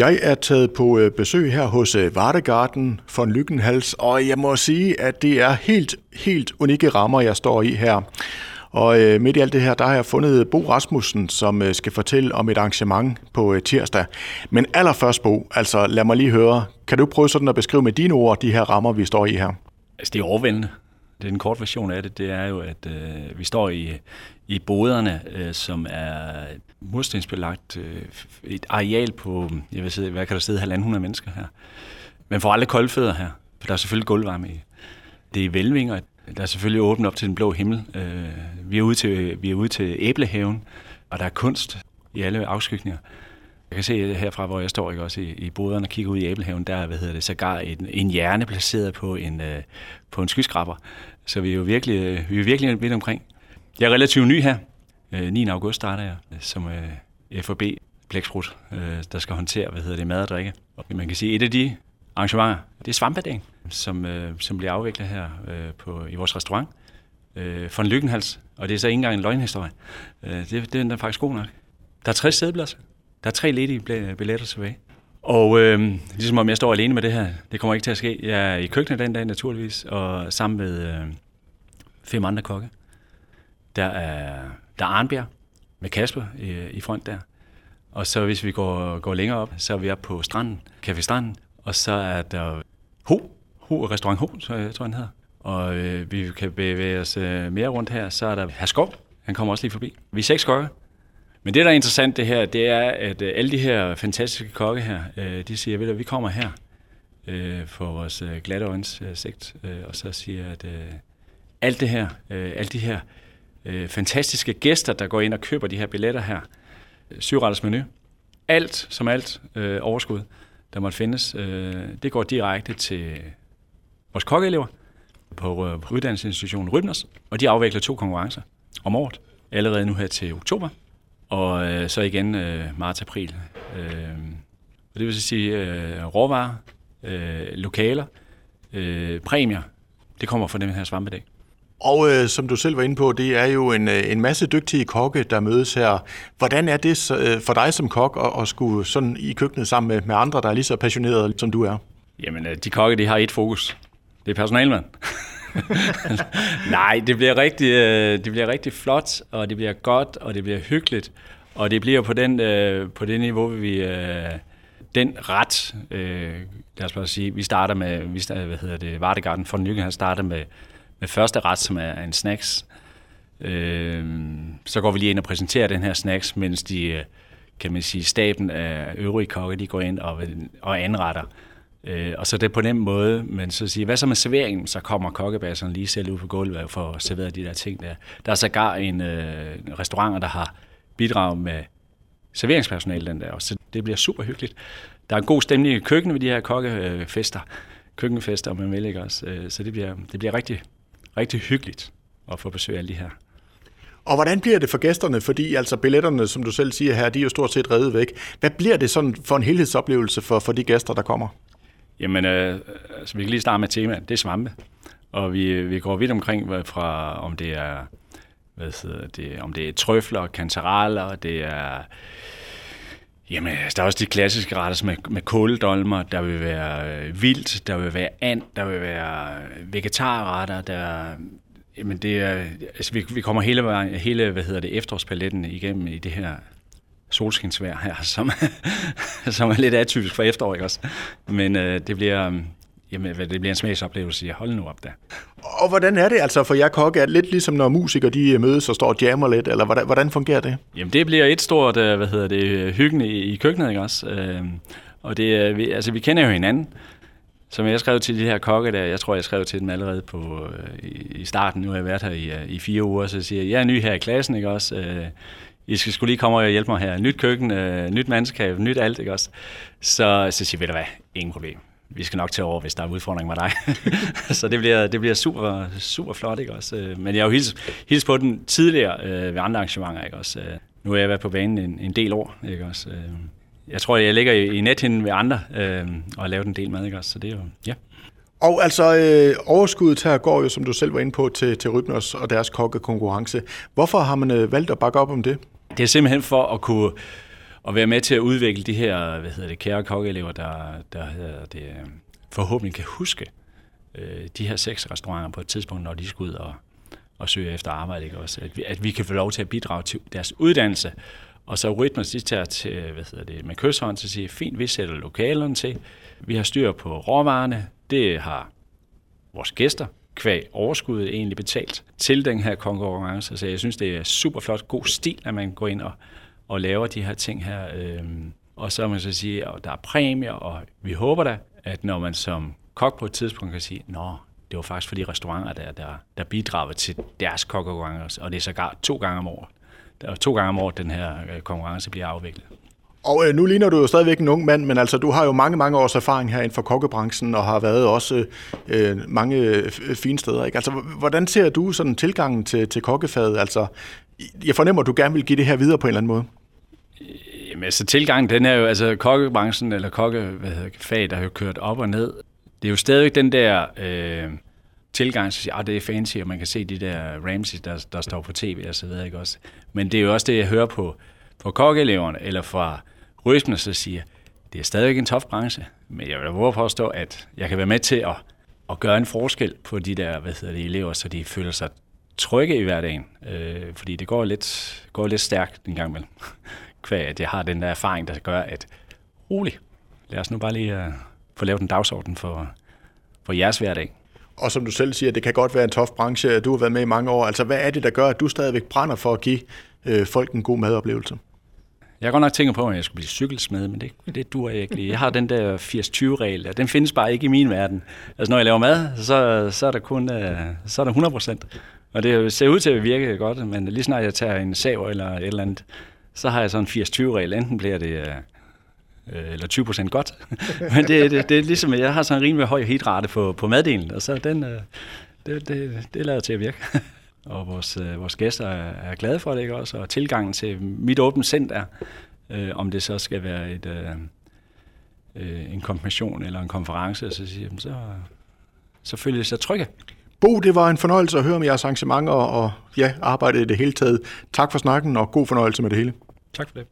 Jeg er taget på øh, besøg her hos øh, Vardegarten von Lykkenhals, og jeg må sige, at det er helt, helt unikke rammer, jeg står i her. Og øh, midt i alt det her, der har jeg fundet øh, Bo Rasmussen, som øh, skal fortælle om et arrangement på øh, tirsdag. Men allerførst, Bo, altså lad mig lige høre, kan du prøve sådan at beskrive med dine ord de her rammer, vi står i her? Altså, det er overvældende den er kort version af det. Det er jo, at øh, vi står i, i boderne, øh, som er murstensbelagt øh, et areal på, jeg vil sige, hvad kan der sidde, halvandet mennesker her. Man får aldrig koldfødder her, for der er selvfølgelig gulvvarme i. Det er velvinger, der er selvfølgelig åbent op til den blå himmel. Øh, vi, er ude til, vi er ude til æblehaven, og der er kunst i alle afskygninger. Jeg kan se herfra, hvor jeg står ikke, også i, i boderne og kigger ud i æblehaven, der hvad hedder det, sågar en, en hjerne placeret på en, øh, på en skyskraber. Så vi er jo virkelig, øh, vi er virkelig vidt omkring. Jeg er relativt ny her. Øh, 9. august starter jeg øh, som øh, FOB Blæksprut, der skal håndtere hvad hedder det, mad og drikke. Og man kan sige, et af de arrangementer, det er svampedagen, som, som bliver afviklet her på, i vores restaurant øh, for en lykkenhals. Og det er så ikke engang en løgnhistorie. det, det er faktisk god nok. Der er 60 sædepladser. Der er tre ledige billetter tilbage. Og øh, ligesom om jeg står alene med det her, det kommer ikke til at ske. Jeg er i køkkenet den dag naturligvis, og sammen med øh, fem andre kokke. Der er, der er Arnbjerg med Kasper i, i front der. Og så hvis vi går, går længere op, så er vi oppe på stranden, Café Stranden. Og så er der Ho, Ho restaurant Ho, så jeg, tror jeg, den hedder. Og øh, vi kan bevæge os øh, mere rundt her. Så er der Herskov, han kommer også lige forbi. Vi er seks kokke. Men det, der er interessant det her, det er, at øh, alle de her fantastiske kokke her, øh, de siger, at vi kommer her øh, for vores glatte øjens sigt, og så siger, at alt det her, alle de her fantastiske gæster, der går ind og køber de her billetter her, syvretters menu, alt som alt overskud, der måtte findes, det går direkte til vores kokkeelever på, på uddannelsesinstitutionen Rybners, og de afvikler to konkurrencer om året, allerede nu her til oktober og øh, så igen øh, marts-april. Øh, det vil sige øh, råvarer, øh, lokaler, øh, præmier, det kommer fra den her svampedag. Og øh, som du selv var inde på, det er jo en, øh, en masse dygtige kokke, der mødes her. Hvordan er det øh, for dig som kok at, at skulle sådan i køkkenet sammen med, med andre, der er lige så passionerede, som du er? Jamen, øh, de kokke, de har et fokus. Det er personalmand. Nej, det bliver, rigtig, øh, det bliver rigtig flot, og det bliver godt, og det bliver hyggeligt. Og det bliver på, den, øh, på det niveau, vi... Øh, den ret, øh, lad os bare sige, vi starter med, vi starter, hvad hedder det, Vardegarden for Nykken, han starter med, med første ret, som er en snacks. Øh, så går vi lige ind og præsenterer den her snacks, mens de, øh, kan man sige, staben af øvrige kokke, de går ind og, og anretter Øh, og så det på den måde, men så sige, hvad så med serveringen? Så kommer kokkebasserne lige selv ud på gulvet for at servere de der ting der. Der er sågar en øh, restaurant, der har bidraget med serveringspersonale den der, så det bliver super hyggeligt. Der er en god stemning i køkkenet ved de her kokkefester, køkkenfester, om man vil ikke også. Øh, så det bliver, det bliver rigtig, rigtig hyggeligt at få besøg af alle de her. Og hvordan bliver det for gæsterne? Fordi altså billetterne, som du selv siger her, de er jo stort set reddet væk. Hvad bliver det sådan for en helhedsoplevelse for, for de gæster, der kommer? Jamen, øh, altså, vi kan lige starte med temaet. Det er svampe. Og vi, vi går vidt omkring, fra om det er, hvad hedder det, om det er trøfler, kantereller, det er... Jamen, altså, der er også de klassiske retter med, med kåldolmer, der vil være øh, vildt, der vil være and, der vil være øh, vegetarretter, der... Jamen, det er... Altså, vi, vi kommer hele, hele, hvad hedder det, efterårspaletten igennem i det her solskinsvær her, som, som er lidt atypisk for efterår, ikke også? Men øh, det bliver... Jamen, det bliver en smagsoplevelse. Jeg holder nu op der. Og hvordan er det altså for jer kokke? Er det lidt ligesom når musikere de mødes og står og jammer lidt, eller hvordan, hvordan fungerer det? Jamen, det bliver et stort, øh, hvad hedder det, hyggen i, køkkenet, ikke også? Øh, og det, vi, altså, vi kender jo hinanden. Som jeg skrev til de her kokke der, jeg tror, jeg skrev til dem allerede på, øh, i starten, nu har jeg været her i, i fire uger, så siger jeg, jeg er ny her i klassen, ikke også? I skal skulle lige komme og hjælpe mig her. Nyt køkken, øh, nyt mandskab, nyt alt, ikke også? Så, så siger vi, ved du hvad, ingen problem. Vi skal nok tage over, hvis der er udfordring med dig. så det bliver, det bliver super, super flot, ikke også? Øh, men jeg har jo hils, hils på den tidligere øh, ved andre arrangementer, ikke også? Øh, nu har jeg været på banen en, en del år, ikke også? Øh, jeg tror, jeg ligger i, i nethinden ved andre øh, og har lavet en del mad, ikke også? Så det er jo, ja. Og altså, øh, overskuddet her går jo, som du selv var inde på, til, til Rybners og deres kokkekonkurrence. Hvorfor har man øh, valgt at bakke op om det? Det er simpelthen for at kunne, at være med til at udvikle de her, hvad hedder det, kære kokkeelever, der, der hedder det, forhåbentlig kan huske øh, de her seks restauranter på et tidspunkt, når de skal ud og, og søge efter arbejde. Ikke? Også, at, vi, at vi kan få lov til at bidrage til deres uddannelse. Og så rytmer de tager til, øh, hvad hedder det, med kysshånd til at sige, fint, vi sætter lokalerne til, vi har styr på råvarerne, det har vores gæster, kvæg overskuddet egentlig betalt til den her konkurrence. Så jeg synes, det er super flot, god stil, at man går ind og, og laver de her ting her. Øhm, og så må man så sige, at der er præmier, og vi håber da, at når man som kok på et tidspunkt kan sige, nå, det var faktisk for de restauranter, der, der, der bidrager til deres kokkonkurrence, og det er sågar to gange om året. Der er to gange om året, den her øh, konkurrence bliver afviklet. Og øh, nu ligner du jo stadigvæk en ung mand, men altså du har jo mange, mange års erfaring her inden for kokkebranchen, og har været også øh, mange øh, fine steder. Ikke? Altså, hvordan ser du sådan tilgangen til, til kokkefaget? Altså, jeg fornemmer, at du gerne vil give det her videre på en eller anden måde. Jamen, altså tilgangen, den er jo, altså kokkebranchen eller kokkefag, der har jo kørt op og ned. Det er jo stadigvæk den der øh, tilgang, så siger, at det er fancy, og man kan se de der Ramsey, der, der står på tv og så videre, ikke også? Men det er jo også det, jeg hører på, på kokkeeleverne, eller fra røsmene, så siger, det er stadigvæk en tof branche, men jeg vil våge påstå, at jeg kan være med til at, at gøre en forskel på de der hvad hedder det, elever, så de føler sig trygge i hverdagen. Øh, fordi det går lidt, går lidt stærkt en gang imellem. Kvæg, at jeg har den der erfaring, der gør, at rolig, lad os nu bare lige uh, få lavet en dagsorden for, for jeres hverdag. Og som du selv siger, det kan godt være en tof branche. Du har været med i mange år. Altså, hvad er det, der gør, at du stadigvæk brænder for at give øh, folk en god madoplevelse? Jeg har godt nok tænkt på, at jeg skulle blive cykelsmed, men det, det dur jeg ikke Jeg har den der 80-20-regel, og den findes bare ikke i min verden. Altså når jeg laver mad, så, så er der kun øh, så er der 100 procent. Og det ser ud til at virke godt, men lige snart jeg tager en sav eller et eller andet, så har jeg sådan en 80-20-regel. Enten bliver det øh, øh, eller 20 procent godt. men det, det, det, er ligesom, jeg har sådan en rimelig høj hidrate på, på maddelen, og så den, det, det, det lader til at virke. og vores, øh, vores gæster er, er glade for det, ikke også? Og tilgangen til mit åbent center, øh, om det så skal være et, øh, øh, en konfirmation eller en konference, så siger så, så føler de sig trygge. Bo, det var en fornøjelse at høre om jeres arrangementer og ja, arbejdet i det hele taget. Tak for snakken, og god fornøjelse med det hele. Tak for det.